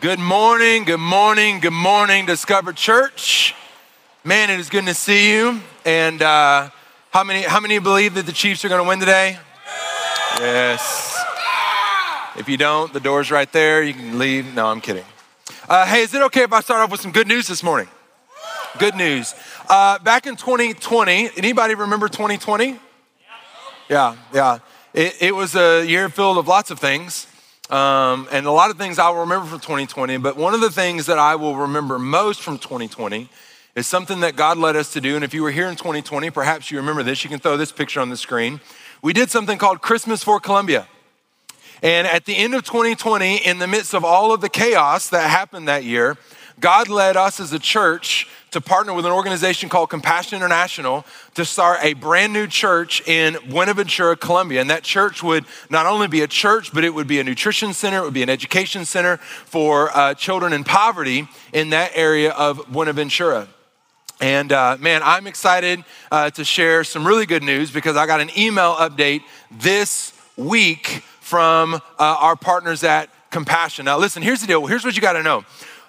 Good morning, good morning, good morning, Discover Church. Man, it is good to see you. And uh, how many how many believe that the Chiefs are going to win today? Yes. If you don't, the door's right there. You can leave. No, I'm kidding. Uh, hey, is it okay if I start off with some good news this morning? Good news. Uh, back in 2020, anybody remember 2020? Yeah, yeah. It, it was a year filled of lots of things. Um, and a lot of things I will remember from 2020, but one of the things that I will remember most from 2020 is something that God led us to do. And if you were here in 2020, perhaps you remember this. You can throw this picture on the screen. We did something called Christmas for Colombia. And at the end of 2020, in the midst of all of the chaos that happened that year, God led us as a church to partner with an organization called Compassion International to start a brand new church in Buenaventura, Colombia. And that church would not only be a church, but it would be a nutrition center, it would be an education center for uh, children in poverty in that area of Buenaventura. And uh, man, I'm excited uh, to share some really good news because I got an email update this week from uh, our partners at Compassion. Now, listen, here's the deal. Here's what you got to know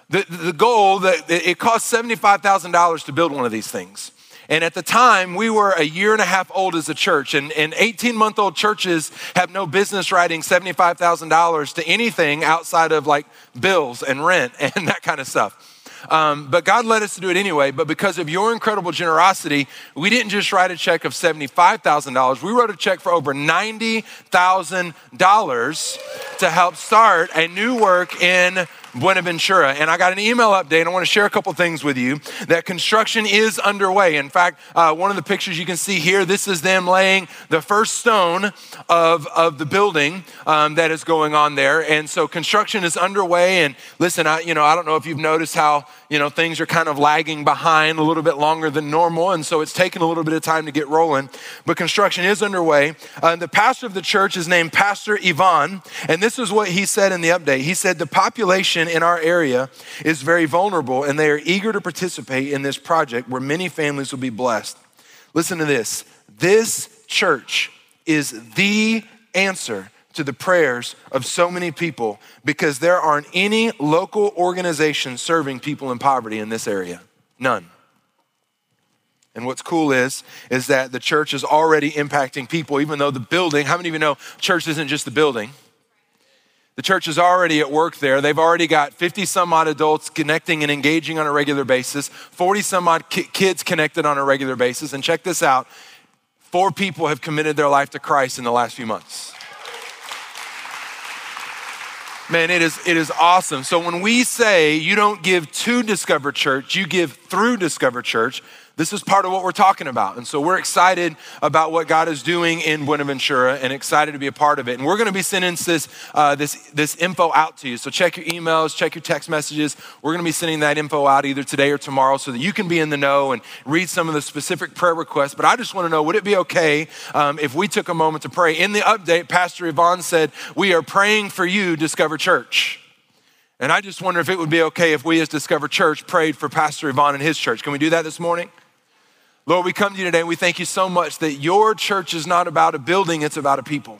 the, the goal that it cost $75,000 to build one of these things. And at the time, we were a year and a half old as a church, and, and 18 month old churches have no business writing $75,000 to anything outside of like bills and rent and that kind of stuff. Um, but God led us to do it anyway. But because of your incredible generosity, we didn't just write a check of $75,000. We wrote a check for over $90,000 to help start a new work in Buenaventura. And I got an email update. I want to share a couple things with you that construction is underway. In fact, uh, one of the pictures you can see here, this is them laying the first stone of, of the building um, that is going on there. And so construction is underway. And listen, I, you know, I don't know if you've noticed how, you know, things are kind of lagging behind a little bit longer than normal. And so it's taken a little bit of time to get rolling. But construction is underway. Uh, the pastor of the church is named Pastor Ivan. And this is what he said in the update. He said, the population in our area is very vulnerable, and they are eager to participate in this project where many families will be blessed. Listen to this this church is the answer to the prayers of so many people because there aren't any local organizations serving people in poverty in this area. None. And what's cool is, is that the church is already impacting people, even though the building, how many of you know church isn't just the building? The church is already at work there. They've already got 50 some odd adults connecting and engaging on a regular basis, 40 some odd ki- kids connected on a regular basis. And check this out four people have committed their life to Christ in the last few months. Man, it is, it is awesome. So when we say you don't give to Discover Church, you give through Discover Church, this is part of what we're talking about. And so we're excited about what God is doing in Buenaventura and excited to be a part of it. And we're going to be sending this, uh, this, this info out to you. So check your emails, check your text messages. We're going to be sending that info out either today or tomorrow so that you can be in the know and read some of the specific prayer requests. But I just want to know would it be okay um, if we took a moment to pray? In the update, Pastor Ivan said, We are praying for you, Discover Church. And I just wonder if it would be okay if we as Discover Church prayed for Pastor Ivan and his church. Can we do that this morning? Lord, we come to you today and we thank you so much that your church is not about a building, it's about a people.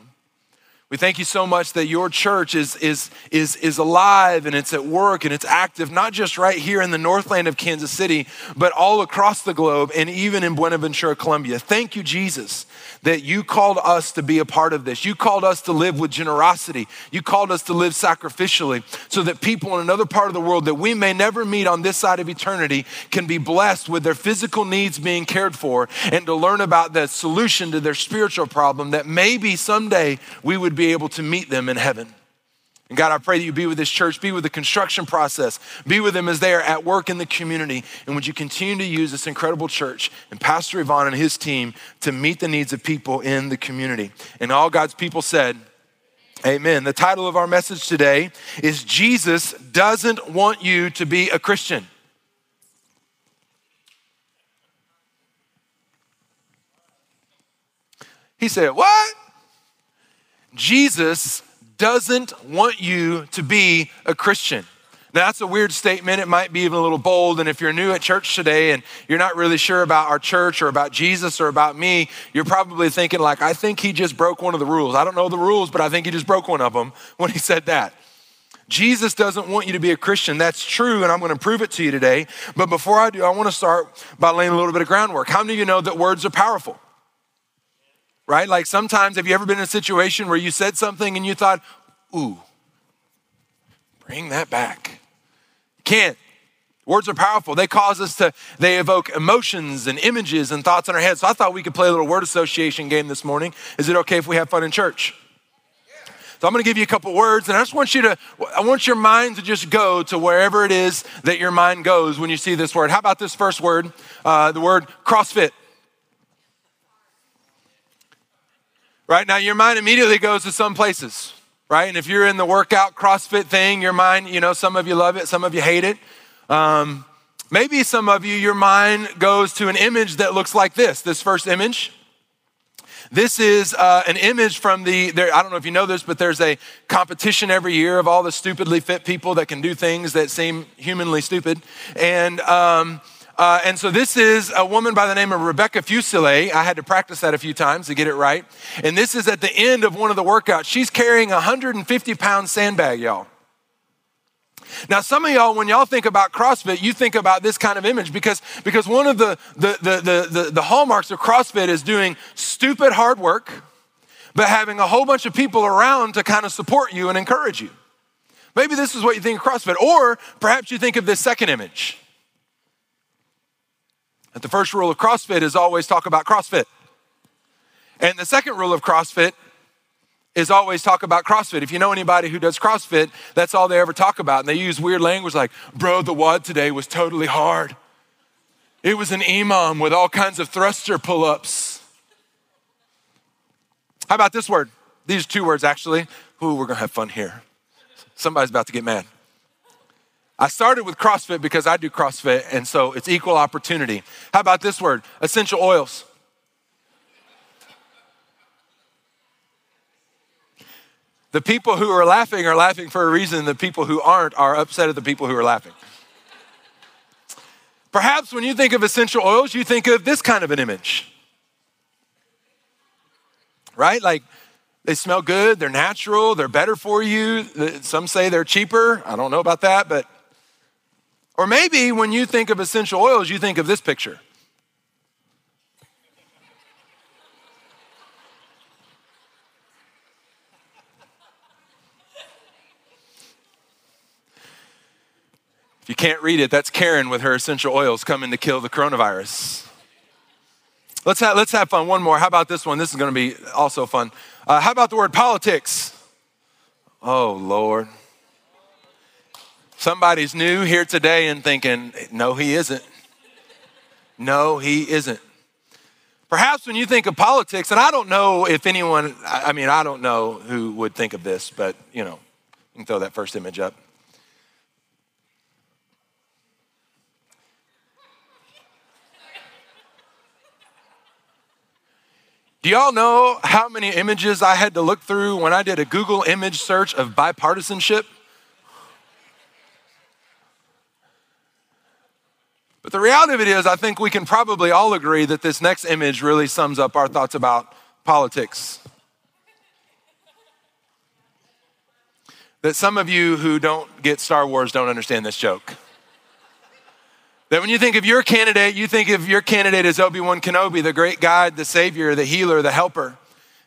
We thank you so much that your church is, is, is, is alive and it's at work and it's active, not just right here in the northland of Kansas City, but all across the globe and even in Buenaventura, Colombia. Thank you, Jesus, that you called us to be a part of this. You called us to live with generosity. You called us to live sacrificially so that people in another part of the world that we may never meet on this side of eternity can be blessed with their physical needs being cared for and to learn about the solution to their spiritual problem that maybe someday we would be able to meet them in heaven. And God, I pray that you be with this church, be with the construction process, be with them as they are at work in the community. And would you continue to use this incredible church and Pastor Ivan and his team to meet the needs of people in the community? And all God's people said, Amen. The title of our message today is Jesus Doesn't Want You to Be a Christian. He said, What? Jesus doesn't want you to be a Christian. Now, that's a weird statement. It might be even a little bold. And if you're new at church today and you're not really sure about our church or about Jesus or about me, you're probably thinking, like, I think he just broke one of the rules. I don't know the rules, but I think he just broke one of them when he said that. Jesus doesn't want you to be a Christian. That's true, and I'm going to prove it to you today. But before I do, I want to start by laying a little bit of groundwork. How many of you know that words are powerful? Right? Like sometimes, have you ever been in a situation where you said something and you thought, ooh, bring that back? Can't. Words are powerful. They cause us to, they evoke emotions and images and thoughts in our head. So I thought we could play a little word association game this morning. Is it okay if we have fun in church? So I'm going to give you a couple words, and I just want you to, I want your mind to just go to wherever it is that your mind goes when you see this word. How about this first word, uh, the word CrossFit? Right now, your mind immediately goes to some places, right? And if you're in the workout CrossFit thing, your mind, you know, some of you love it, some of you hate it. Um, maybe some of you, your mind goes to an image that looks like this this first image. This is uh, an image from the, there, I don't know if you know this, but there's a competition every year of all the stupidly fit people that can do things that seem humanly stupid. And, um, uh, and so this is a woman by the name of Rebecca Fuselier. I had to practice that a few times to get it right. And this is at the end of one of the workouts. She's carrying a 150 pound sandbag, y'all. Now, some of y'all, when y'all think about CrossFit, you think about this kind of image because, because one of the, the, the, the, the hallmarks of CrossFit is doing stupid hard work, but having a whole bunch of people around to kind of support you and encourage you. Maybe this is what you think of CrossFit, or perhaps you think of this second image. That the first rule of CrossFit is always talk about CrossFit. And the second rule of CrossFit is always talk about CrossFit. If you know anybody who does CrossFit, that's all they ever talk about. And they use weird language like, bro, the WOD today was totally hard. It was an EMOM with all kinds of thruster pull ups. How about this word? These two words, actually. Ooh, we're gonna have fun here. Somebody's about to get mad. I started with CrossFit because I do CrossFit, and so it's equal opportunity. How about this word? Essential oils. The people who are laughing are laughing for a reason. The people who aren't are upset at the people who are laughing. Perhaps when you think of essential oils, you think of this kind of an image. Right? Like they smell good, they're natural, they're better for you. Some say they're cheaper. I don't know about that, but. Or maybe when you think of essential oils, you think of this picture. If you can't read it, that's Karen with her essential oils coming to kill the coronavirus. Let's have, let's have fun. One more. How about this one? This is going to be also fun. Uh, how about the word politics? Oh, Lord. Somebody's new here today and thinking, no, he isn't. No, he isn't. Perhaps when you think of politics, and I don't know if anyone, I mean, I don't know who would think of this, but you know, you can throw that first image up. Do y'all know how many images I had to look through when I did a Google image search of bipartisanship? But the reality of it is, I think we can probably all agree that this next image really sums up our thoughts about politics. That some of you who don't get Star Wars don't understand this joke. That when you think of your candidate, you think of your candidate as Obi Wan Kenobi, the great guide, the savior, the healer, the helper.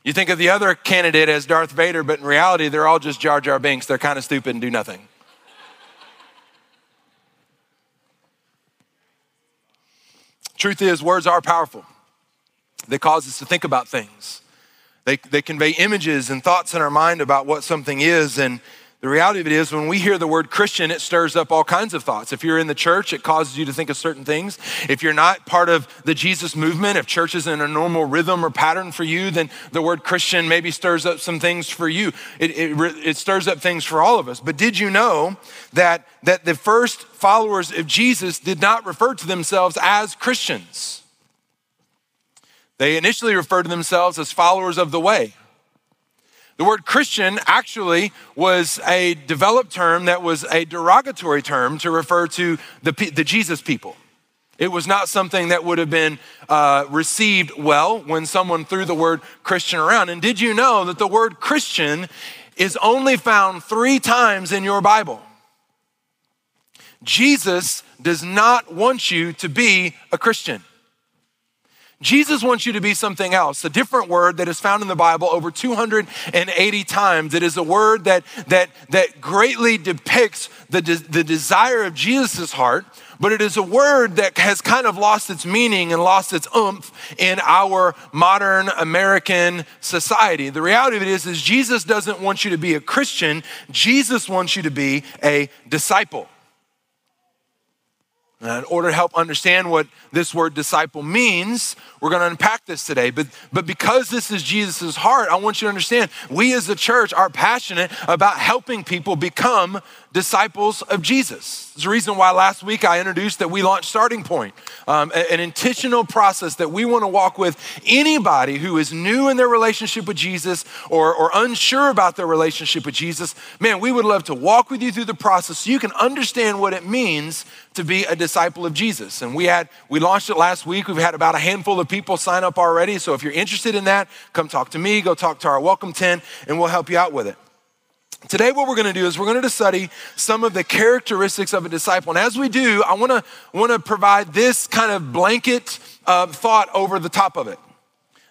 You think of the other candidate as Darth Vader, but in reality, they're all just Jar Jar Binks. They're kind of stupid and do nothing. Truth is, words are powerful. They cause us to think about things. They, they convey images and thoughts in our mind about what something is. And the reality of it is, when we hear the word Christian, it stirs up all kinds of thoughts. If you're in the church, it causes you to think of certain things. If you're not part of the Jesus movement, if church isn't a normal rhythm or pattern for you, then the word Christian maybe stirs up some things for you. It, it, it stirs up things for all of us. But did you know that, that the first followers of Jesus did not refer to themselves as Christians? They initially referred to themselves as followers of the way. The word Christian actually was a developed term that was a derogatory term to refer to the, the Jesus people. It was not something that would have been uh, received well when someone threw the word Christian around. And did you know that the word Christian is only found three times in your Bible. Jesus does not want you to be a Christian. Jesus wants you to be something else, a different word that is found in the Bible over 280 times. It is a word that, that, that greatly depicts the, de- the desire of Jesus' heart, but it is a word that has kind of lost its meaning and lost its oomph in our modern American society. The reality of it is, is Jesus doesn't want you to be a Christian, Jesus wants you to be a disciple. In order to help understand what this word disciple means, we're going to unpack this today. But, but because this is Jesus' heart, I want you to understand we as a church are passionate about helping people become disciples of Jesus. There's a reason why last week I introduced that we launched Starting Point, um, an intentional process that we want to walk with anybody who is new in their relationship with Jesus or, or unsure about their relationship with Jesus. Man, we would love to walk with you through the process so you can understand what it means to be a disciple of Jesus. And we had we launched it last week. We've had about a handful of people sign up already. So if you're interested in that, come talk to me, go talk to our welcome tent, and we'll help you out with it. Today, what we're going to do is we're going to study some of the characteristics of a disciple. And as we do, I want to want to provide this kind of blanket uh, thought over the top of it.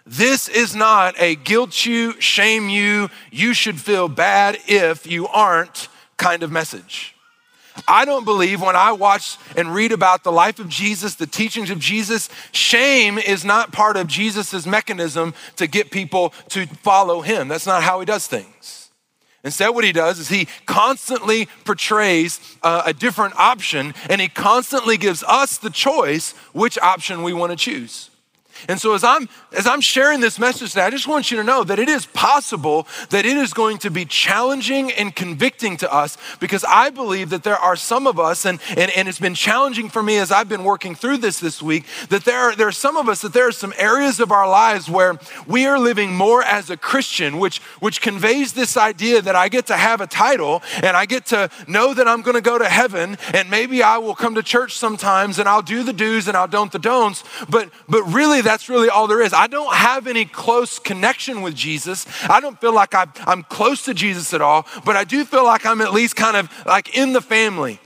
This is not a guilt you, shame you, you should feel bad if you aren't kind of message. I don't believe when I watch and read about the life of Jesus, the teachings of Jesus, shame is not part of Jesus' mechanism to get people to follow him. That's not how he does things. Instead, what he does is he constantly portrays uh, a different option and he constantly gives us the choice which option we want to choose. And so as I'm as I'm sharing this message today, I just want you to know that it is possible that it is going to be challenging and convicting to us because I believe that there are some of us, and, and, and it's been challenging for me as I've been working through this this week, that there are, there are some of us that there are some areas of our lives where we are living more as a Christian, which, which conveys this idea that I get to have a title and I get to know that I'm going to go to heaven and maybe I will come to church sometimes and I'll do the do's and I'll don't the don'ts, but, but really that's really all there is. I don't have any close connection with Jesus. I don't feel like I'm close to Jesus at all, but I do feel like I'm at least kind of like in the family.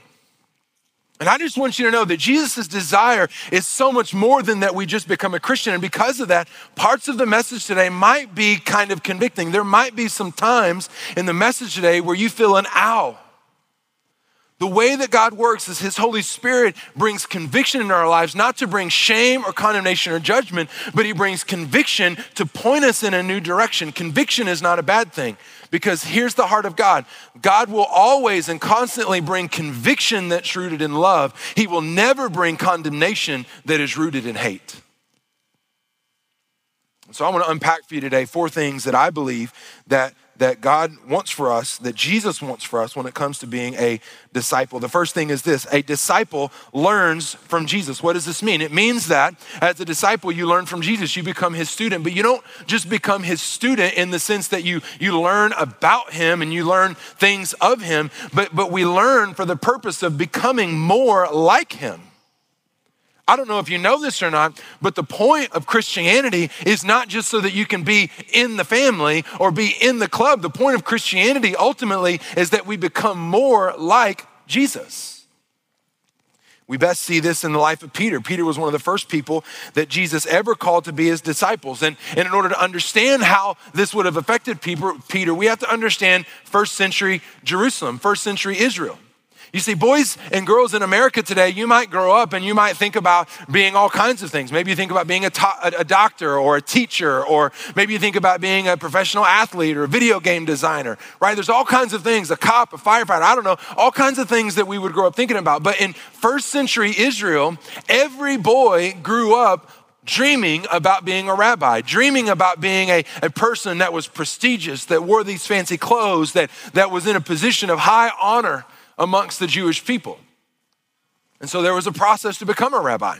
And I just want you to know that Jesus' desire is so much more than that we just become a Christian. And because of that, parts of the message today might be kind of convicting. There might be some times in the message today where you feel an ow the way that God works is His Holy Spirit brings conviction in our lives, not to bring shame or condemnation or judgment, but He brings conviction to point us in a new direction. Conviction is not a bad thing because here's the heart of God God will always and constantly bring conviction that's rooted in love, He will never bring condemnation that is rooted in hate. So I want to unpack for you today four things that I believe that that God wants for us, that Jesus wants for us when it comes to being a disciple. The first thing is this a disciple learns from Jesus. What does this mean? It means that as a disciple, you learn from Jesus, you become his student, but you don't just become his student in the sense that you, you learn about him and you learn things of him, but, but we learn for the purpose of becoming more like him. I don't know if you know this or not, but the point of Christianity is not just so that you can be in the family or be in the club. The point of Christianity ultimately is that we become more like Jesus. We best see this in the life of Peter. Peter was one of the first people that Jesus ever called to be his disciples. And, and in order to understand how this would have affected Peter, we have to understand first century Jerusalem, first century Israel. You see, boys and girls in America today, you might grow up and you might think about being all kinds of things. Maybe you think about being a, to- a doctor or a teacher, or maybe you think about being a professional athlete or a video game designer, right? There's all kinds of things, a cop, a firefighter, I don't know, all kinds of things that we would grow up thinking about. But in first century Israel, every boy grew up dreaming about being a rabbi, dreaming about being a, a person that was prestigious, that wore these fancy clothes, that, that was in a position of high honor amongst the Jewish people. And so there was a process to become a rabbi.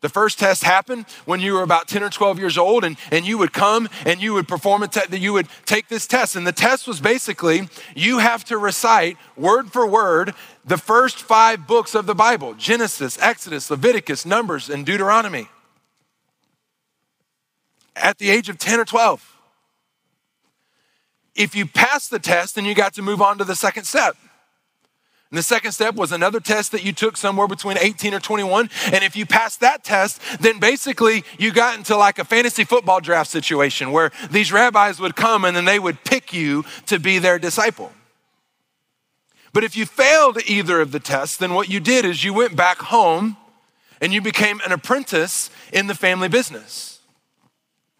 The first test happened when you were about 10 or 12 years old, and, and you would come and you would perform a test, that you would take this test. And the test was basically you have to recite word for word the first five books of the Bible Genesis, Exodus, Leviticus, Numbers, and Deuteronomy. At the age of 10 or 12. if you pass the test, then you got to move on to the second step. And the second step was another test that you took somewhere between 18 or 21. And if you passed that test, then basically you got into like a fantasy football draft situation where these rabbis would come and then they would pick you to be their disciple. But if you failed either of the tests, then what you did is you went back home and you became an apprentice in the family business.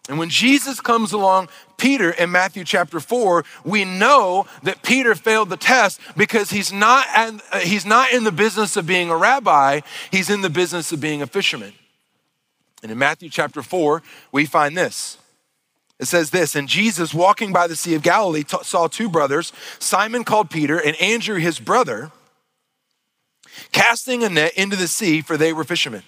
And when Jesus comes along, Peter in Matthew chapter 4, we know that Peter failed the test because he's not, uh, he's not in the business of being a rabbi, he's in the business of being a fisherman. And in Matthew chapter 4, we find this. It says this, and Jesus, walking by the Sea of Galilee, t- saw two brothers, Simon called Peter and Andrew his brother, casting a net into the sea, for they were fishermen.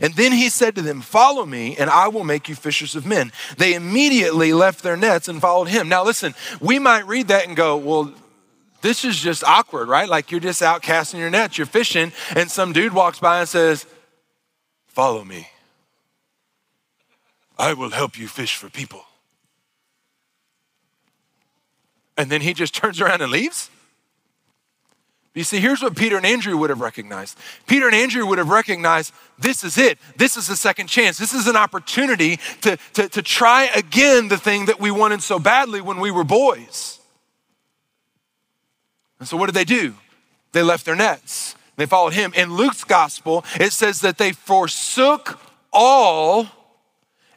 And then he said to them, Follow me, and I will make you fishers of men. They immediately left their nets and followed him. Now, listen, we might read that and go, Well, this is just awkward, right? Like you're just out casting your nets, you're fishing, and some dude walks by and says, Follow me. I will help you fish for people. And then he just turns around and leaves? You see, here's what Peter and Andrew would have recognized. Peter and Andrew would have recognized this is it. This is a second chance. This is an opportunity to, to, to try again the thing that we wanted so badly when we were boys. And so, what did they do? They left their nets, they followed him. In Luke's gospel, it says that they forsook all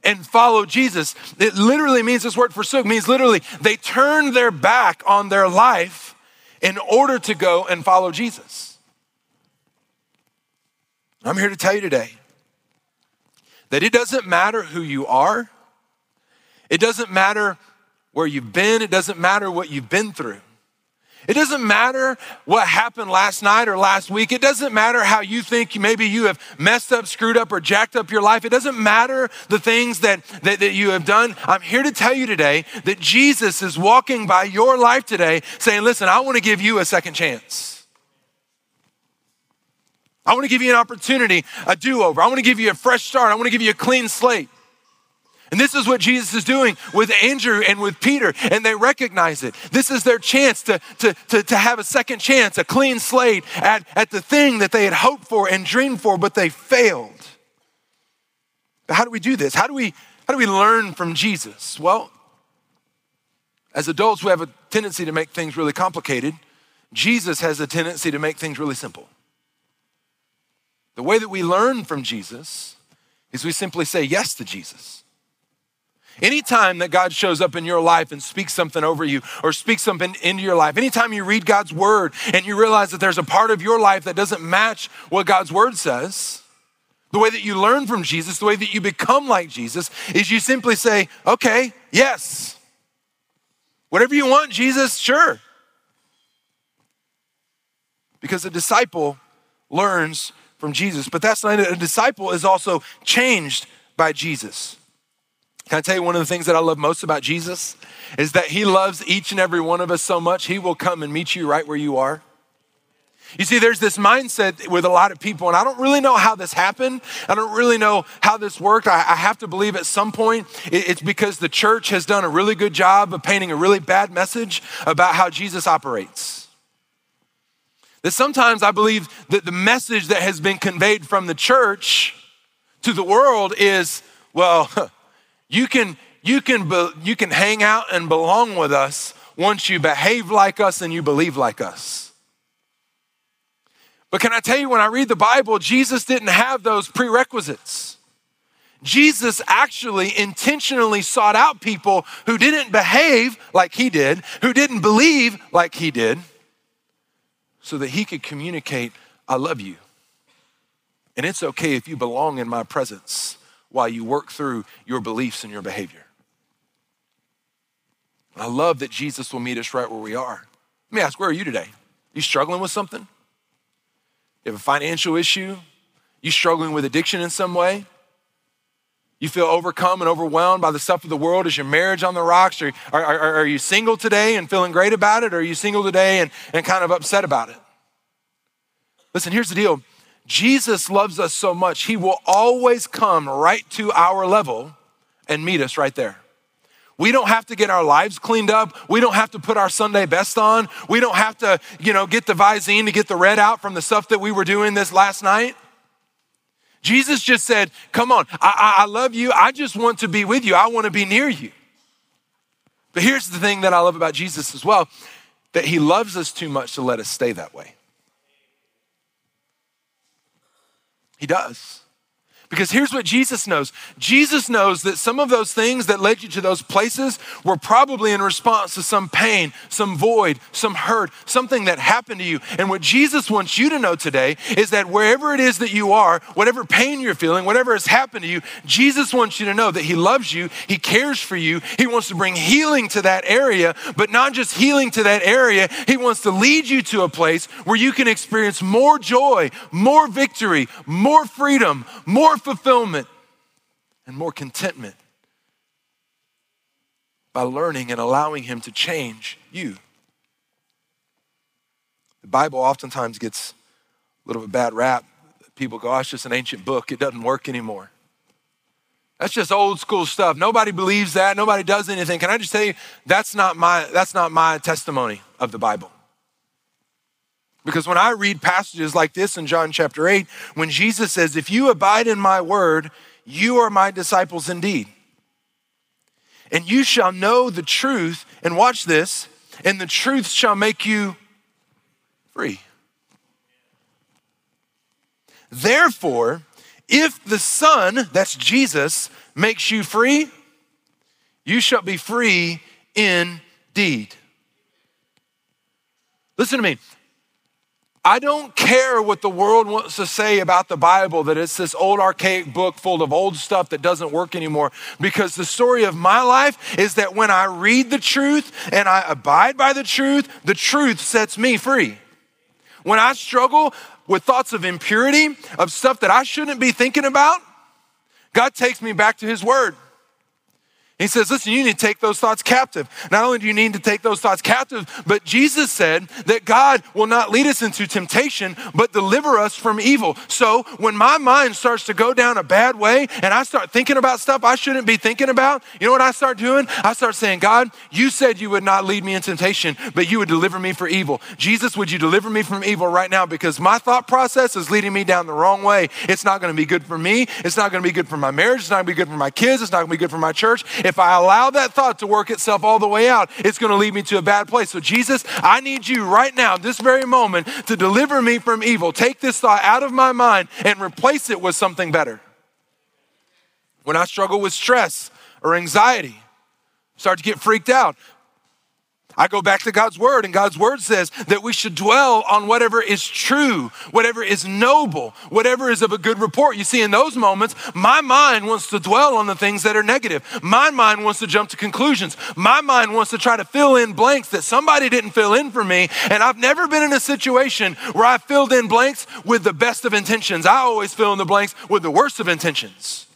and followed Jesus. It literally means this word forsook means literally they turned their back on their life in order to go and follow Jesus. I'm here to tell you today that it doesn't matter who you are, it doesn't matter where you've been, it doesn't matter what you've been through. It doesn't matter what happened last night or last week. It doesn't matter how you think maybe you have messed up, screwed up, or jacked up your life. It doesn't matter the things that, that, that you have done. I'm here to tell you today that Jesus is walking by your life today saying, Listen, I want to give you a second chance. I want to give you an opportunity, a do over. I want to give you a fresh start. I want to give you a clean slate. And this is what Jesus is doing with Andrew and with Peter, and they recognize it. This is their chance to, to, to, to, have a second chance, a clean slate at, at the thing that they had hoped for and dreamed for, but they failed. But how do we do this? How do we, how do we learn from Jesus? Well, as adults, we have a tendency to make things really complicated. Jesus has a tendency to make things really simple. The way that we learn from Jesus is we simply say yes to Jesus. Anytime that God shows up in your life and speaks something over you or speaks something into your life, anytime you read God's word and you realize that there's a part of your life that doesn't match what God's word says, the way that you learn from Jesus, the way that you become like Jesus, is you simply say, okay, yes. Whatever you want, Jesus, sure. Because a disciple learns from Jesus, but that's not it. A disciple is also changed by Jesus. Can I tell you one of the things that I love most about Jesus is that he loves each and every one of us so much, he will come and meet you right where you are. You see, there's this mindset with a lot of people, and I don't really know how this happened. I don't really know how this worked. I, I have to believe at some point it, it's because the church has done a really good job of painting a really bad message about how Jesus operates. That sometimes I believe that the message that has been conveyed from the church to the world is, well, You can, you can, you can hang out and belong with us once you behave like us and you believe like us. But can I tell you, when I read the Bible, Jesus didn't have those prerequisites. Jesus actually intentionally sought out people who didn't behave like he did, who didn't believe like he did, so that he could communicate, I love you. And it's okay if you belong in my presence while you work through your beliefs and your behavior. I love that Jesus will meet us right where we are. Let me ask, where are you today? You struggling with something? You have a financial issue? You struggling with addiction in some way? You feel overcome and overwhelmed by the stuff of the world? Is your marriage on the rocks? Or are, are, are you single today and feeling great about it? Or are you single today and, and kind of upset about it? Listen, here's the deal Jesus loves us so much, he will always come right to our level and meet us right there. We don't have to get our lives cleaned up. We don't have to put our Sunday best on. We don't have to, you know, get the Visine to get the red out from the stuff that we were doing this last night. Jesus just said, Come on, I, I, love you. I just want to be with you. I want to be near you. But here's the thing that I love about Jesus as well that he loves us too much to let us stay that way. He does. Because here's what Jesus knows Jesus knows that some of those things that led you to those places were probably in response to some pain, some void, some hurt, something that happened to you. And what Jesus wants you to know today is that wherever it is that you are, whatever pain you're feeling, whatever has happened to you, Jesus wants you to know that He loves you, He cares for you, He wants to bring healing to that area, but not just healing to that area, He wants to lead you to a place where you can experience more joy, more victory, more freedom, more fulfillment and more contentment by learning and allowing Him to change you. The Bible oftentimes gets a little bit bad rap. People go, oh, it's just an ancient book, it doesn't work anymore. That's just old school stuff. Nobody believes that. Nobody does anything. Can I just tell you, that's not my, that's not my testimony of the Bible. Because when I read passages like this in John chapter 8, when Jesus says, If you abide in my word, you are my disciples indeed. And you shall know the truth, and watch this, and the truth shall make you free. Therefore, if the Son, that's Jesus, makes you free, you shall be free indeed. Listen to me. I don't care what the world wants to say about the Bible, that it's this old archaic book full of old stuff that doesn't work anymore. Because the story of my life is that when I read the truth and I abide by the truth, the truth sets me free. When I struggle with thoughts of impurity, of stuff that I shouldn't be thinking about, God takes me back to His Word. He says, listen, you need to take those thoughts captive. Not only do you need to take those thoughts captive, but Jesus said that God will not lead us into temptation, but deliver us from evil. So when my mind starts to go down a bad way and I start thinking about stuff I shouldn't be thinking about, you know what I start doing? I start saying, God, you said you would not lead me in temptation, but you would deliver me for evil. Jesus, would you deliver me from evil right now? Because my thought process is leading me down the wrong way. It's not going to be good for me. It's not going to be good for my marriage. It's not going to be good for my kids. It's not going to be good for my church if I allow that thought to work itself all the way out, it's going to lead me to a bad place. So, Jesus, I need you right now, this very moment, to deliver me from evil. Take this thought out of my mind and replace it with something better. When I struggle with stress or anxiety, start to get freaked out. I go back to God's word, and God's word says that we should dwell on whatever is true, whatever is noble, whatever is of a good report. You see, in those moments, my mind wants to dwell on the things that are negative. My mind wants to jump to conclusions. My mind wants to try to fill in blanks that somebody didn't fill in for me. And I've never been in a situation where I filled in blanks with the best of intentions. I always fill in the blanks with the worst of intentions.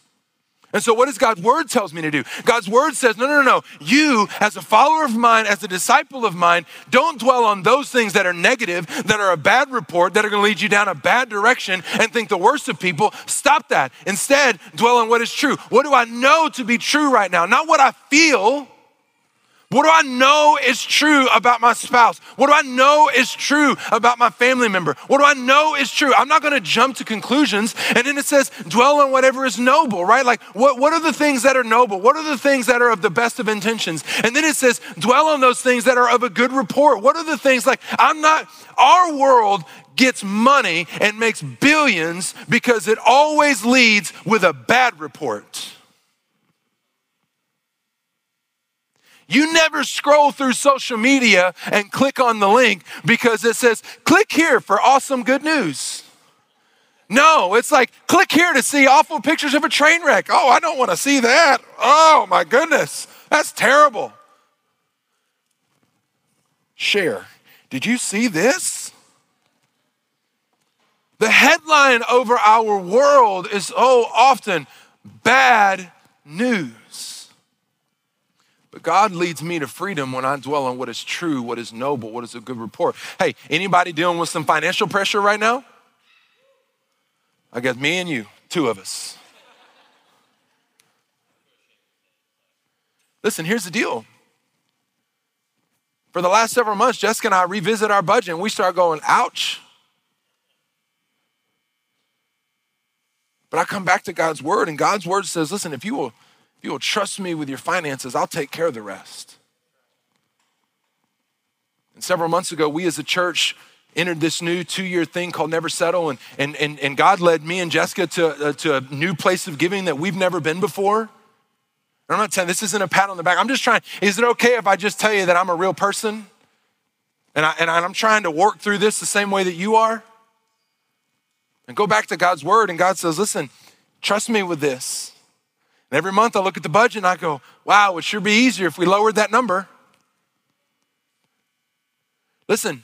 And so, what does God's word tells me to do? God's word says, no, no, no, no. You, as a follower of mine, as a disciple of mine, don't dwell on those things that are negative, that are a bad report, that are going to lead you down a bad direction and think the worst of people. Stop that. Instead, dwell on what is true. What do I know to be true right now? Not what I feel, what do I know is true about my spouse? What do I know is true about my family member? What do I know is true? I'm not going to jump to conclusions. And then it says, dwell on whatever is noble, right? Like, what, what are the things that are noble? What are the things that are of the best of intentions? And then it says, dwell on those things that are of a good report. What are the things like, I'm not, our world gets money and makes billions because it always leads with a bad report. You never scroll through social media and click on the link because it says, click here for awesome good news. No, it's like, click here to see awful pictures of a train wreck. Oh, I don't want to see that. Oh, my goodness. That's terrible. Share. Did you see this? The headline over our world is oh often bad news. But God leads me to freedom when I dwell on what is true, what is noble, what is a good report. Hey, anybody dealing with some financial pressure right now? I guess me and you, two of us. Listen, here's the deal. For the last several months, Jessica and I revisit our budget and we start going, ouch. But I come back to God's word, and God's word says, listen, if you will, if you will trust me with your finances, I'll take care of the rest. And several months ago, we as a church entered this new two-year thing called Never Settle, and, and, and, and God led me and Jessica to, uh, to a new place of giving that we've never been before. And I'm not saying this isn't a pat on the back. I'm just trying, is it okay if I just tell you that I'm a real person? And, I, and I'm trying to work through this the same way that you are? And go back to God's word, and God says, listen, trust me with this. And every month I look at the budget and I go, wow, it would sure be easier if we lowered that number. Listen,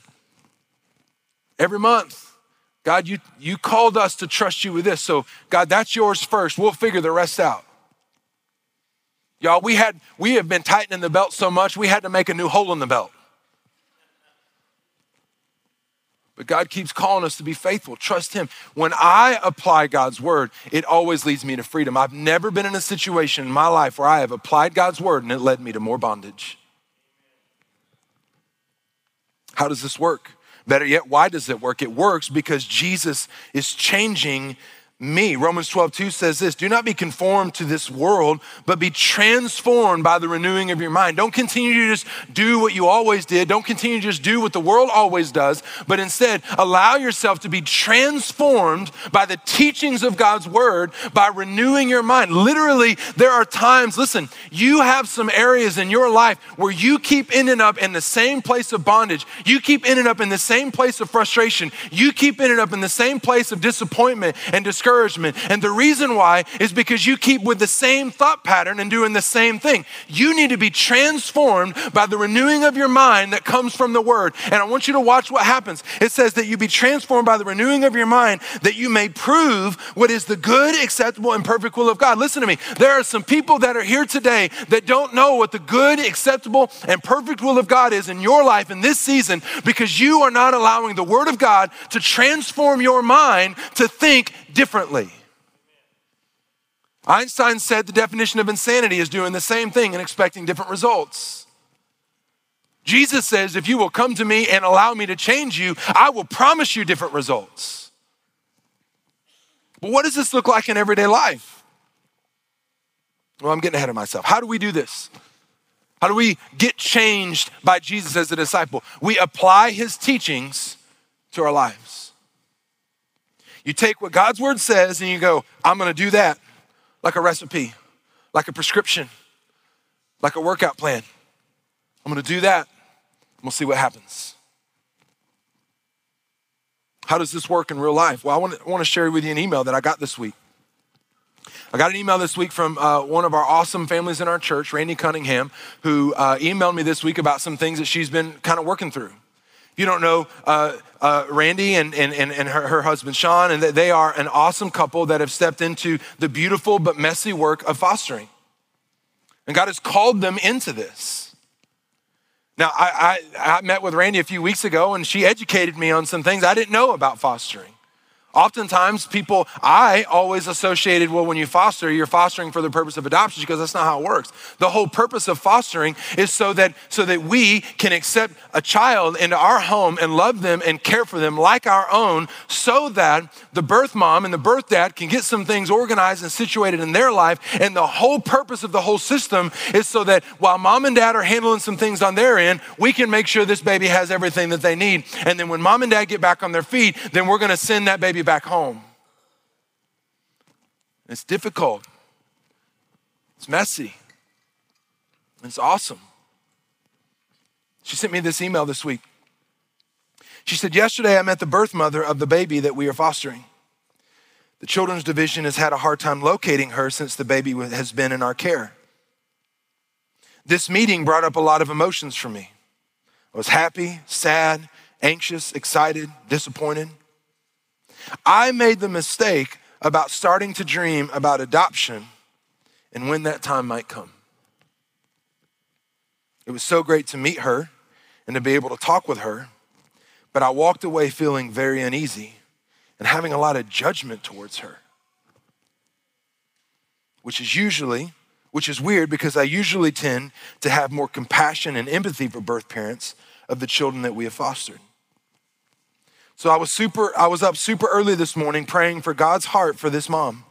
every month, God, you, you called us to trust you with this. So, God, that's yours first. We'll figure the rest out. Y'all, we had we have been tightening the belt so much, we had to make a new hole in the belt. But God keeps calling us to be faithful. Trust Him. When I apply God's word, it always leads me to freedom. I've never been in a situation in my life where I have applied God's word and it led me to more bondage. How does this work? Better yet, why does it work? It works because Jesus is changing me. Romans 12, 2 says this Do not be conformed to this world, but be transformed by the renewing of your mind. Don't continue to just do what you always did. Don't continue to just do what the world always does, but instead allow yourself to be transformed by the teachings of God's word by renewing your mind. Literally, there are times, listen, you have some areas in your life where you keep ending up in the same place of bondage. You keep ending up in the same place of frustration. You keep ending up in the same place of disappointment and discouragement discouragement. And the reason why is because you keep with the same thought pattern and doing the same thing. You need to be transformed by the renewing of your mind that comes from the word. And I want you to watch what happens. It says that you be transformed by the renewing of your mind that you may prove what is the good, acceptable, and perfect will of God. Listen to me. There are some people that are here today that don't know what the good, acceptable, and perfect will of God is in your life in this season because you are not allowing the word of God to transform your mind to think differently. Einstein said the definition of insanity is doing the same thing and expecting different results. Jesus says, if you will come to me and allow me to change you, I will promise you different results. But what does this look like in everyday life? Well, I'm getting ahead of myself. How do we do this? How do we get changed by Jesus as a disciple? We apply his teachings to our lives. You take what God's word says and you go, I'm gonna do that like a recipe, like a prescription, like a workout plan. I'm gonna do that. We'll see what happens. How does this work in real life? Well, I want to, I want to share with you an email that I got this week. I got an email this week from uh, one of our awesome families in our church, Randy Cunningham, who uh, emailed me this week about some things that she's been kind of working through. You don't know uh, uh, Randy and, and, and her, her husband Sean, and they are an awesome couple that have stepped into the beautiful but messy work of fostering. And God has called them into this. Now, I, I, I met with Randy a few weeks ago, and she educated me on some things I didn't know about fostering. Oftentimes, people, I always associated, well, when you foster, you're fostering for the purpose of adoption because that's not how it works. The whole purpose of fostering is so that, so that we can accept a child into our home and love them and care for them like our own so that the birth mom and the birth dad can get some things organized and situated in their life. And the whole purpose of the whole system is so that while mom and dad are handling some things on their end, we can make sure this baby has everything that they need. And then when mom and dad get back on their feet, then we're going to send that baby back home. It's difficult, it's messy, it's awesome. She sent me this email this week. She said, Yesterday I met the birth mother of the baby that we are fostering. The children's division has had a hard time locating her since the baby has been in our care. This meeting brought up a lot of emotions for me. I was happy, sad, anxious, excited, disappointed. I made the mistake about starting to dream about adoption and when that time might come. It was so great to meet her and to be able to talk with her, but I walked away feeling very uneasy and having a lot of judgment towards her, which is usually which is weird because I usually tend to have more compassion and empathy for birth parents of the children that we have fostered. So I was super I was up super early this morning praying for God's heart for this mom.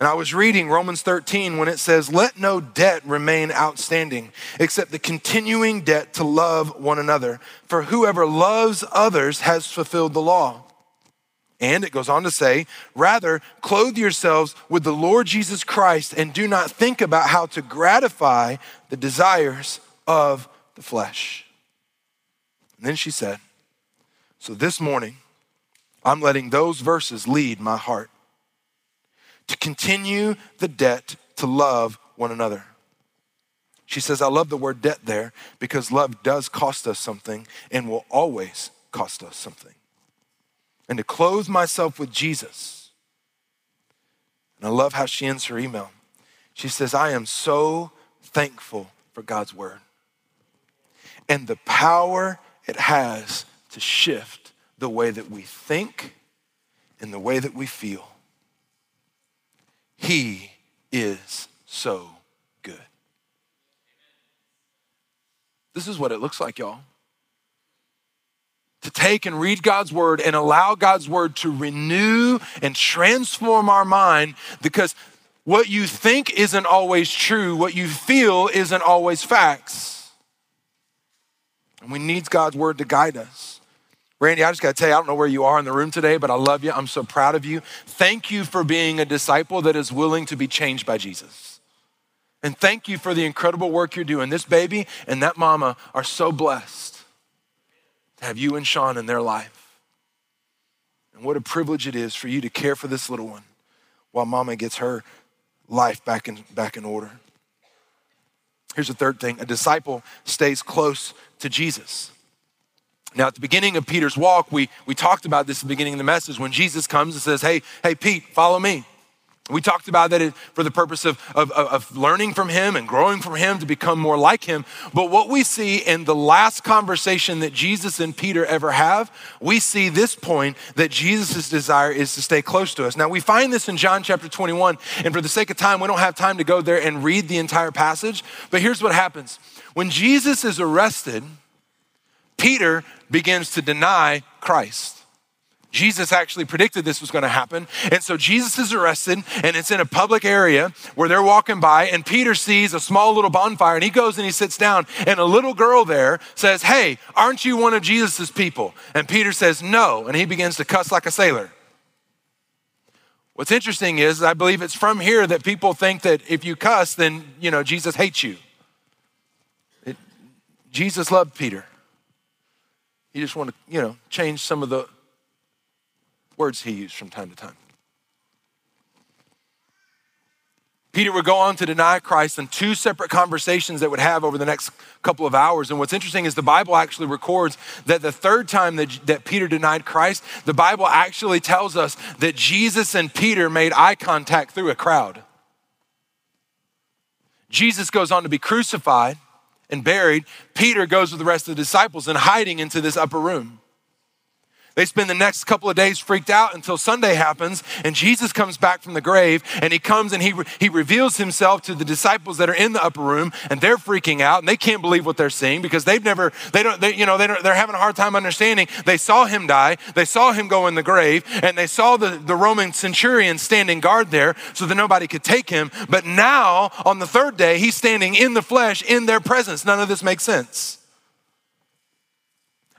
And I was reading Romans 13 when it says, Let no debt remain outstanding except the continuing debt to love one another. For whoever loves others has fulfilled the law. And it goes on to say, Rather, clothe yourselves with the Lord Jesus Christ and do not think about how to gratify the desires of the flesh. And then she said, So this morning, I'm letting those verses lead my heart to continue the debt to love one another. She says, I love the word debt there because love does cost us something and will always cost us something. And to clothe myself with Jesus. And I love how she ends her email. She says, I am so thankful for God's word and the power it has to shift the way that we think and the way that we feel. He is so good. This is what it looks like, y'all. To take and read God's word and allow God's word to renew and transform our mind because what you think isn't always true, what you feel isn't always facts. And we need God's word to guide us. Randy, I just got to tell you, I don't know where you are in the room today, but I love you. I'm so proud of you. Thank you for being a disciple that is willing to be changed by Jesus. And thank you for the incredible work you're doing. This baby and that mama are so blessed to have you and Sean in their life. And what a privilege it is for you to care for this little one while mama gets her life back in, back in order. Here's the third thing a disciple stays close to Jesus. Now, at the beginning of Peter's walk, we, we talked about this at the beginning of the message when Jesus comes and says, Hey, hey, Pete, follow me. We talked about that for the purpose of, of, of, learning from him and growing from him to become more like him. But what we see in the last conversation that Jesus and Peter ever have, we see this point that Jesus' desire is to stay close to us. Now, we find this in John chapter 21. And for the sake of time, we don't have time to go there and read the entire passage. But here's what happens when Jesus is arrested, Peter begins to deny Christ. Jesus actually predicted this was going to happen. And so Jesus is arrested, and it's in a public area where they're walking by, and Peter sees a small little bonfire, and he goes and he sits down, and a little girl there says, Hey, aren't you one of Jesus's people? And Peter says, No. And he begins to cuss like a sailor. What's interesting is, I believe it's from here that people think that if you cuss, then, you know, Jesus hates you. It, Jesus loved Peter. You just want to, you know, change some of the words he used from time to time. Peter would go on to deny Christ in two separate conversations that would have over the next couple of hours. And what's interesting is the Bible actually records that the third time that, that Peter denied Christ, the Bible actually tells us that Jesus and Peter made eye contact through a crowd. Jesus goes on to be crucified and buried, Peter goes with the rest of the disciples and hiding into this upper room. They spend the next couple of days freaked out until Sunday happens and Jesus comes back from the grave and he comes and he, he reveals himself to the disciples that are in the upper room and they're freaking out and they can't believe what they're seeing because they've never, they don't, they, you know, they don't, they're having a hard time understanding. They saw him die, they saw him go in the grave and they saw the, the Roman centurion standing guard there so that nobody could take him. But now on the third day, he's standing in the flesh in their presence. None of this makes sense.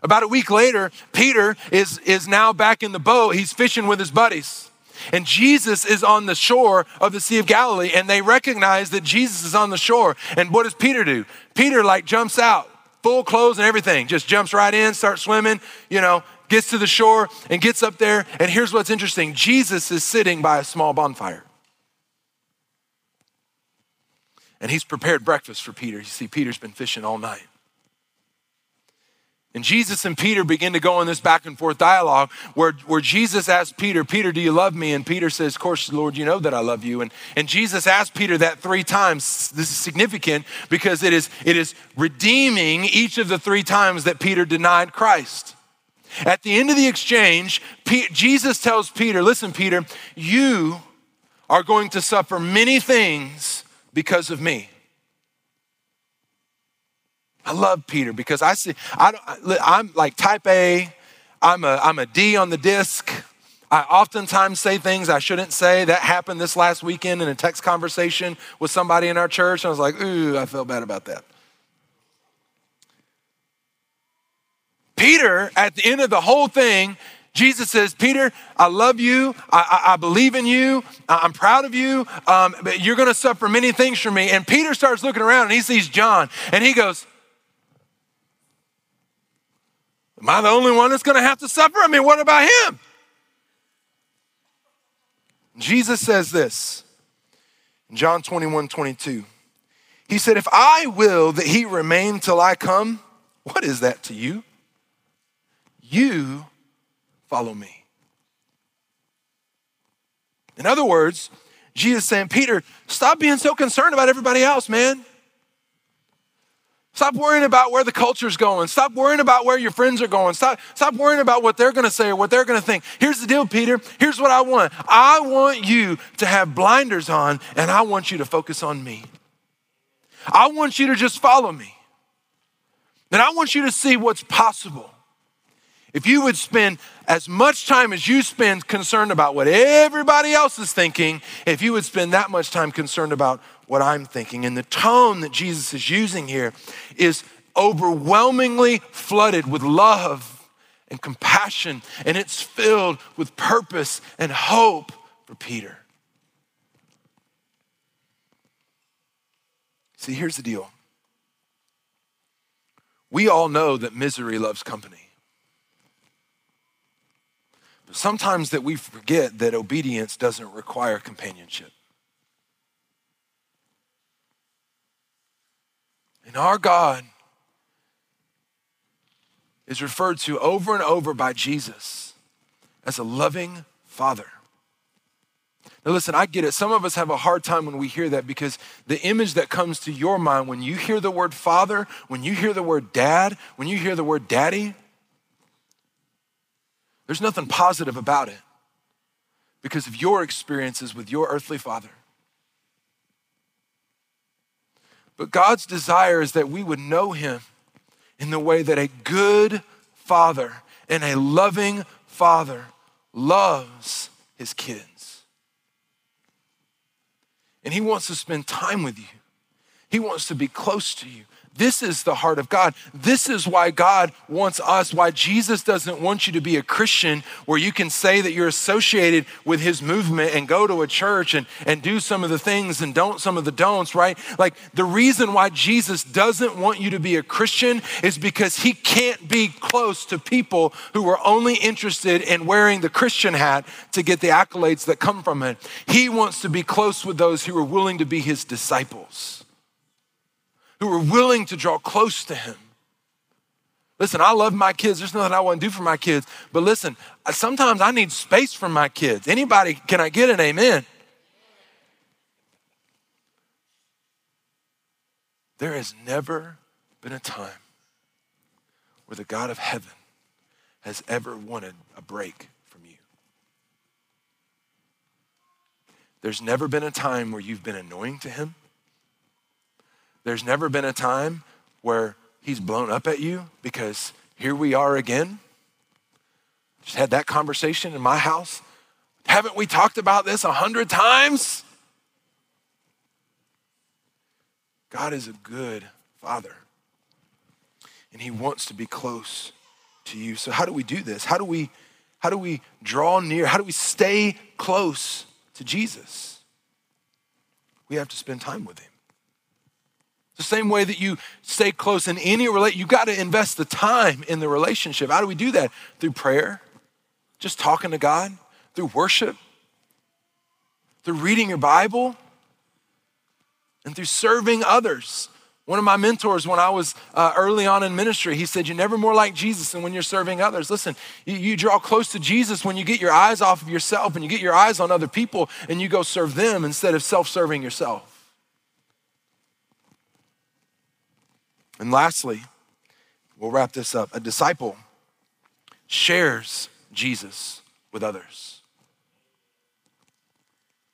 About a week later, Peter is, is now back in the boat. He's fishing with his buddies. And Jesus is on the shore of the Sea of Galilee, and they recognize that Jesus is on the shore. And what does Peter do? Peter, like, jumps out, full clothes and everything, just jumps right in, starts swimming, you know, gets to the shore and gets up there. And here's what's interesting Jesus is sitting by a small bonfire. And he's prepared breakfast for Peter. You see, Peter's been fishing all night. And Jesus and Peter begin to go in this back and forth dialogue where, where Jesus asks Peter, Peter, do you love me? And Peter says, Of course, Lord, you know that I love you. And, and Jesus asked Peter that three times. This is significant because it is, it is redeeming each of the three times that Peter denied Christ. At the end of the exchange, Jesus tells Peter, Listen, Peter, you are going to suffer many things because of me. I love Peter because I see, I don't, I'm like type A, I'm a, I'm a D on the disc. I oftentimes say things I shouldn't say. That happened this last weekend in a text conversation with somebody in our church. And I was like, ooh, I felt bad about that. Peter, at the end of the whole thing, Jesus says, Peter, I love you. I, I, I believe in you. I'm proud of you. Um, but you're going to suffer many things from me. And Peter starts looking around and he sees John and he goes, Am I the only one that's going to have to suffer? I mean, what about him? Jesus says this in John 21 22. He said, If I will that he remain till I come, what is that to you? You follow me. In other words, Jesus saying, Peter, stop being so concerned about everybody else, man. Stop worrying about where the culture's going. Stop worrying about where your friends are going. Stop, stop worrying about what they're going to say or what they're going to think. Here's the deal, Peter. Here's what I want I want you to have blinders on, and I want you to focus on me. I want you to just follow me. And I want you to see what's possible. If you would spend as much time as you spend concerned about what everybody else is thinking, if you would spend that much time concerned about what I'm thinking. And the tone that Jesus is using here is overwhelmingly flooded with love and compassion, and it's filled with purpose and hope for Peter. See, here's the deal. We all know that misery loves company. But sometimes that we forget that obedience doesn't require companionship. And our God is referred to over and over by Jesus as a loving father. Now, listen, I get it. Some of us have a hard time when we hear that because the image that comes to your mind when you hear the word father, when you hear the word dad, when you hear the word daddy, there's nothing positive about it because of your experiences with your earthly father. But God's desire is that we would know Him in the way that a good father and a loving father loves his kids. And He wants to spend time with you, He wants to be close to you. This is the heart of God. This is why God wants us, why Jesus doesn't want you to be a Christian where you can say that you're associated with his movement and go to a church and, and do some of the things and don't some of the don'ts, right? Like the reason why Jesus doesn't want you to be a Christian is because he can't be close to people who are only interested in wearing the Christian hat to get the accolades that come from it. He wants to be close with those who are willing to be his disciples who are willing to draw close to Him. Listen, I love my kids. There's nothing I want to do for my kids. But listen, sometimes I need space from my kids. Anybody, can I get an amen? There has never been a time where the God of heaven has ever wanted a break from you. There's never been a time where you've been annoying to him. There's never been a time where he's blown up at you because here we are again. Just had that conversation in my house. Haven't we talked about this a hundred times? God is a good father, and he wants to be close to you. So how do we do this? How do we how do we draw near? How do we stay close to Jesus? We have to spend time with him. The same way that you stay close in any relate, you got to invest the time in the relationship. How do we do that? Through prayer, just talking to God, through worship, through reading your Bible, and through serving others. One of my mentors, when I was uh, early on in ministry, he said, You're never more like Jesus than when you're serving others. Listen, you, you draw close to Jesus when you get your eyes off of yourself and you get your eyes on other people and you go serve them instead of self serving yourself. And lastly, we'll wrap this up. A disciple shares Jesus with others.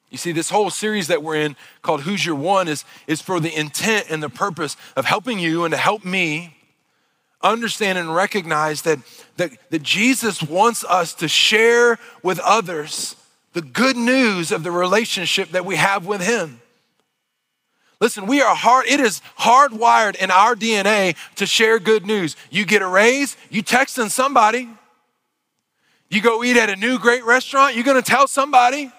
You see, this whole series that we're in called Who's Your One is, is for the intent and the purpose of helping you and to help me understand and recognize that, that, that Jesus wants us to share with others the good news of the relationship that we have with Him. Listen, we are hard, it is hardwired in our DNA to share good news. You get a raise, you texting somebody. You go eat at a new great restaurant, you're gonna tell somebody.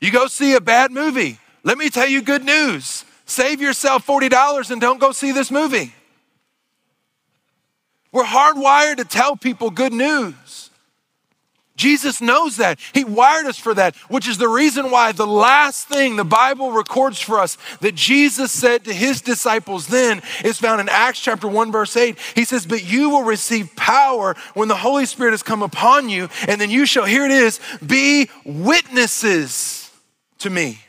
You go see a bad movie. Let me tell you good news. Save yourself $40 and don't go see this movie. We're hardwired to tell people good news. Jesus knows that. He wired us for that, which is the reason why the last thing the Bible records for us that Jesus said to his disciples then is found in Acts chapter 1, verse 8. He says, But you will receive power when the Holy Spirit has come upon you, and then you shall, here it is, be witnesses to me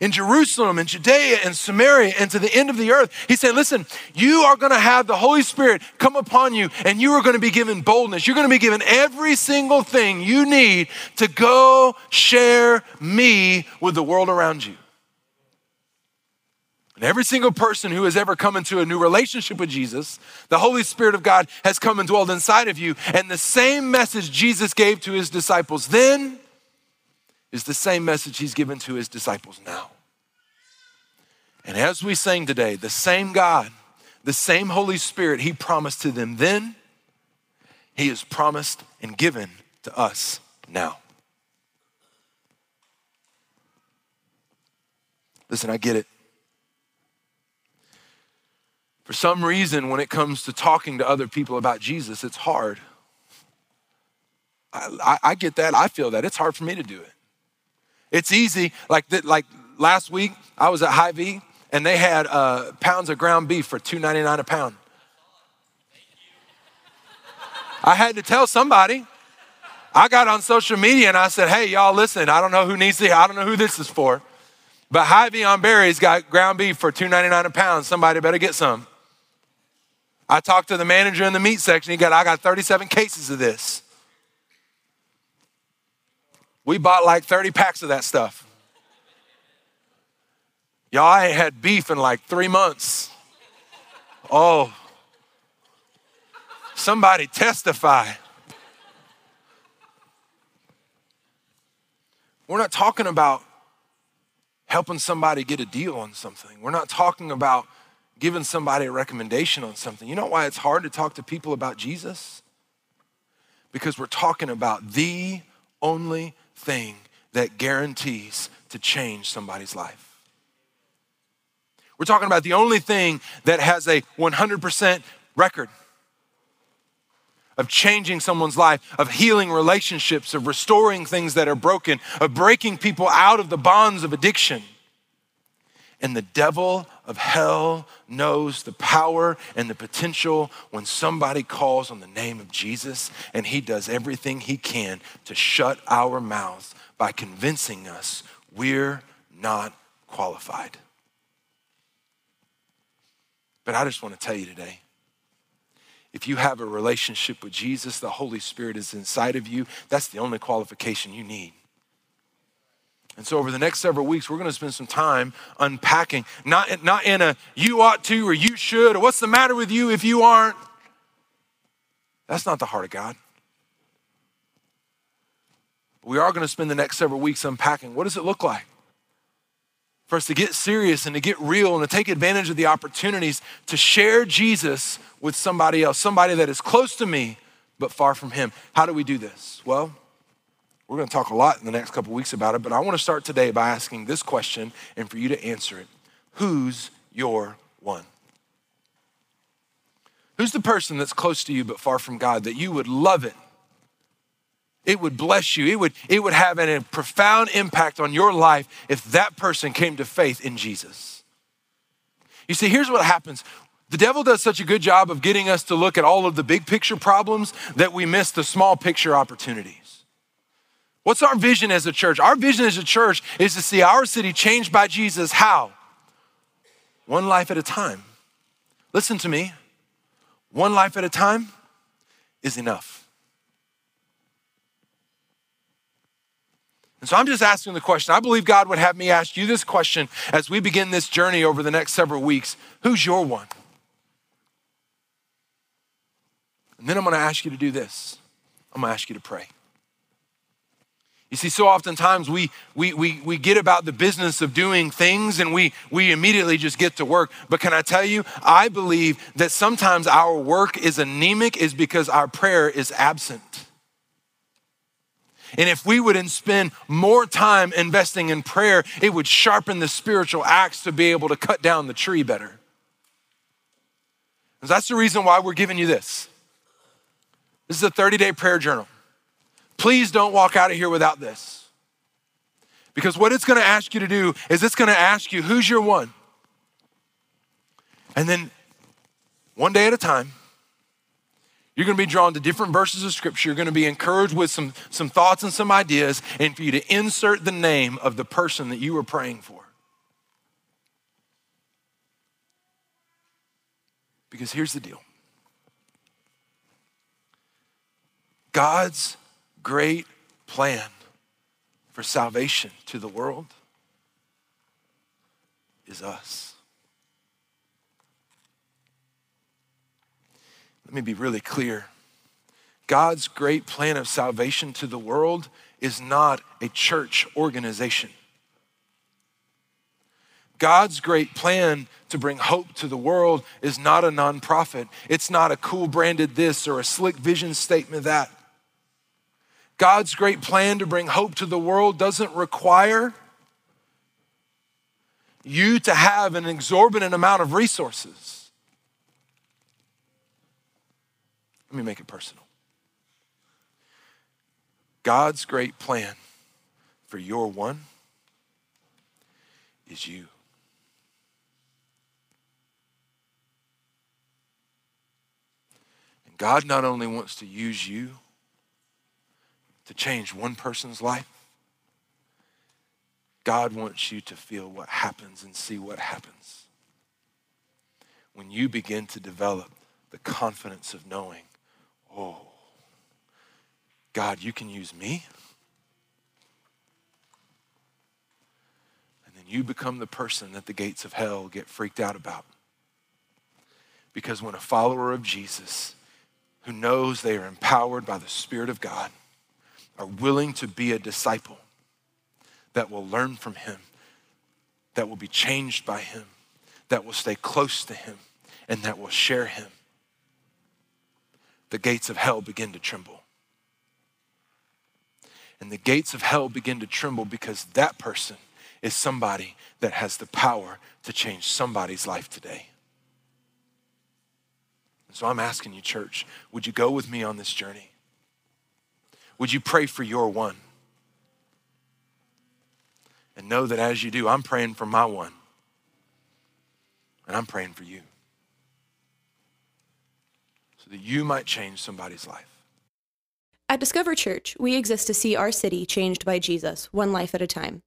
in Jerusalem and Judea and Samaria and to the end of the earth. He said, Listen, you are going to have the Holy Spirit come upon you and you are going to be given boldness. You're going to be given every single thing you need to go share me with the world around you. And every single person who has ever come into a new relationship with Jesus, the Holy Spirit of God has come and dwelled inside of you. And the same message Jesus gave to his disciples then is the same message he's given to his disciples now. And as we sang today, the same God, the same Holy Spirit he promised to them then, he has promised and given to us now. Listen, I get it. For some reason, when it comes to talking to other people about Jesus, it's hard. I, I, I get that. I feel that. It's hard for me to do it. It's easy. Like, the, like last week, I was at Hy-Vee and they had uh, pounds of ground beef for $2.99 a pound. I had to tell somebody. I got on social media and I said, hey, y'all, listen, I don't know who needs to, I don't know who this is for. But Hy-Vee on Berry's got ground beef for $2.99 a pound. Somebody better get some. I talked to the manager in the meat section. He got, I got 37 cases of this. We bought like 30 packs of that stuff. Y'all, I ain't had beef in like three months. Oh, somebody testify. We're not talking about helping somebody get a deal on something. We're not talking about giving somebody a recommendation on something. You know why it's hard to talk to people about Jesus? Because we're talking about the only thing that guarantees to change somebody's life. We're talking about the only thing that has a 100% record of changing someone's life, of healing relationships, of restoring things that are broken, of breaking people out of the bonds of addiction. And the devil of hell knows the power and the potential when somebody calls on the name of Jesus, and he does everything he can to shut our mouths by convincing us we're not qualified. But I just want to tell you today if you have a relationship with Jesus, the Holy Spirit is inside of you, that's the only qualification you need. And so, over the next several weeks, we're going to spend some time unpacking, not, not in a you ought to or you should or what's the matter with you if you aren't. That's not the heart of God. We are going to spend the next several weeks unpacking what does it look like for us to get serious and to get real and to take advantage of the opportunities to share Jesus with somebody else, somebody that is close to me but far from Him. How do we do this? Well, we're going to talk a lot in the next couple weeks about it, but I want to start today by asking this question and for you to answer it Who's your one? Who's the person that's close to you but far from God that you would love it? It would bless you. It would, it would have a profound impact on your life if that person came to faith in Jesus. You see, here's what happens the devil does such a good job of getting us to look at all of the big picture problems that we miss the small picture opportunities. What's our vision as a church? Our vision as a church is to see our city changed by Jesus. How? One life at a time. Listen to me. One life at a time is enough. And so I'm just asking the question. I believe God would have me ask you this question as we begin this journey over the next several weeks Who's your one? And then I'm going to ask you to do this I'm going to ask you to pray. You see, so oftentimes we, we, we, we get about the business of doing things and we, we immediately just get to work. But can I tell you, I believe that sometimes our work is anemic is because our prayer is absent. And if we would spend more time investing in prayer, it would sharpen the spiritual axe to be able to cut down the tree better. That's the reason why we're giving you this. This is a 30 day prayer journal. Please don't walk out of here without this. Because what it's gonna ask you to do is it's gonna ask you, who's your one? And then one day at a time, you're going to be drawn to different verses of scripture. You're going to be encouraged with some, some thoughts and some ideas, and for you to insert the name of the person that you were praying for. Because here's the deal God's great plan for salvation to the world is us. Let me be really clear. God's great plan of salvation to the world is not a church organization. God's great plan to bring hope to the world is not a nonprofit. It's not a cool branded this or a slick vision statement that. God's great plan to bring hope to the world doesn't require you to have an exorbitant amount of resources. Let me make it personal. God's great plan for your one is you. And God not only wants to use you, to change one person's life, God wants you to feel what happens and see what happens when you begin to develop the confidence of knowing, oh, God, you can use me. And then you become the person that the gates of hell get freaked out about. Because when a follower of Jesus who knows they are empowered by the Spirit of God, are willing to be a disciple that will learn from him, that will be changed by him, that will stay close to him, and that will share him, the gates of hell begin to tremble. And the gates of hell begin to tremble because that person is somebody that has the power to change somebody's life today. so I'm asking you, church, would you go with me on this journey? Would you pray for your one? And know that as you do, I'm praying for my one. And I'm praying for you. So that you might change somebody's life. At Discover Church, we exist to see our city changed by Jesus, one life at a time.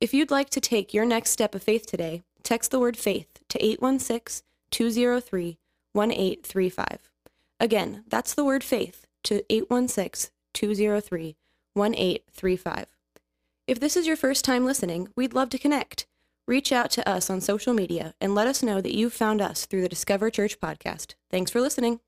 If you'd like to take your next step of faith today, text the word faith to 816 203 1835. Again, that's the word faith to 816 203 1835. If this is your first time listening, we'd love to connect. Reach out to us on social media and let us know that you found us through the Discover Church podcast. Thanks for listening.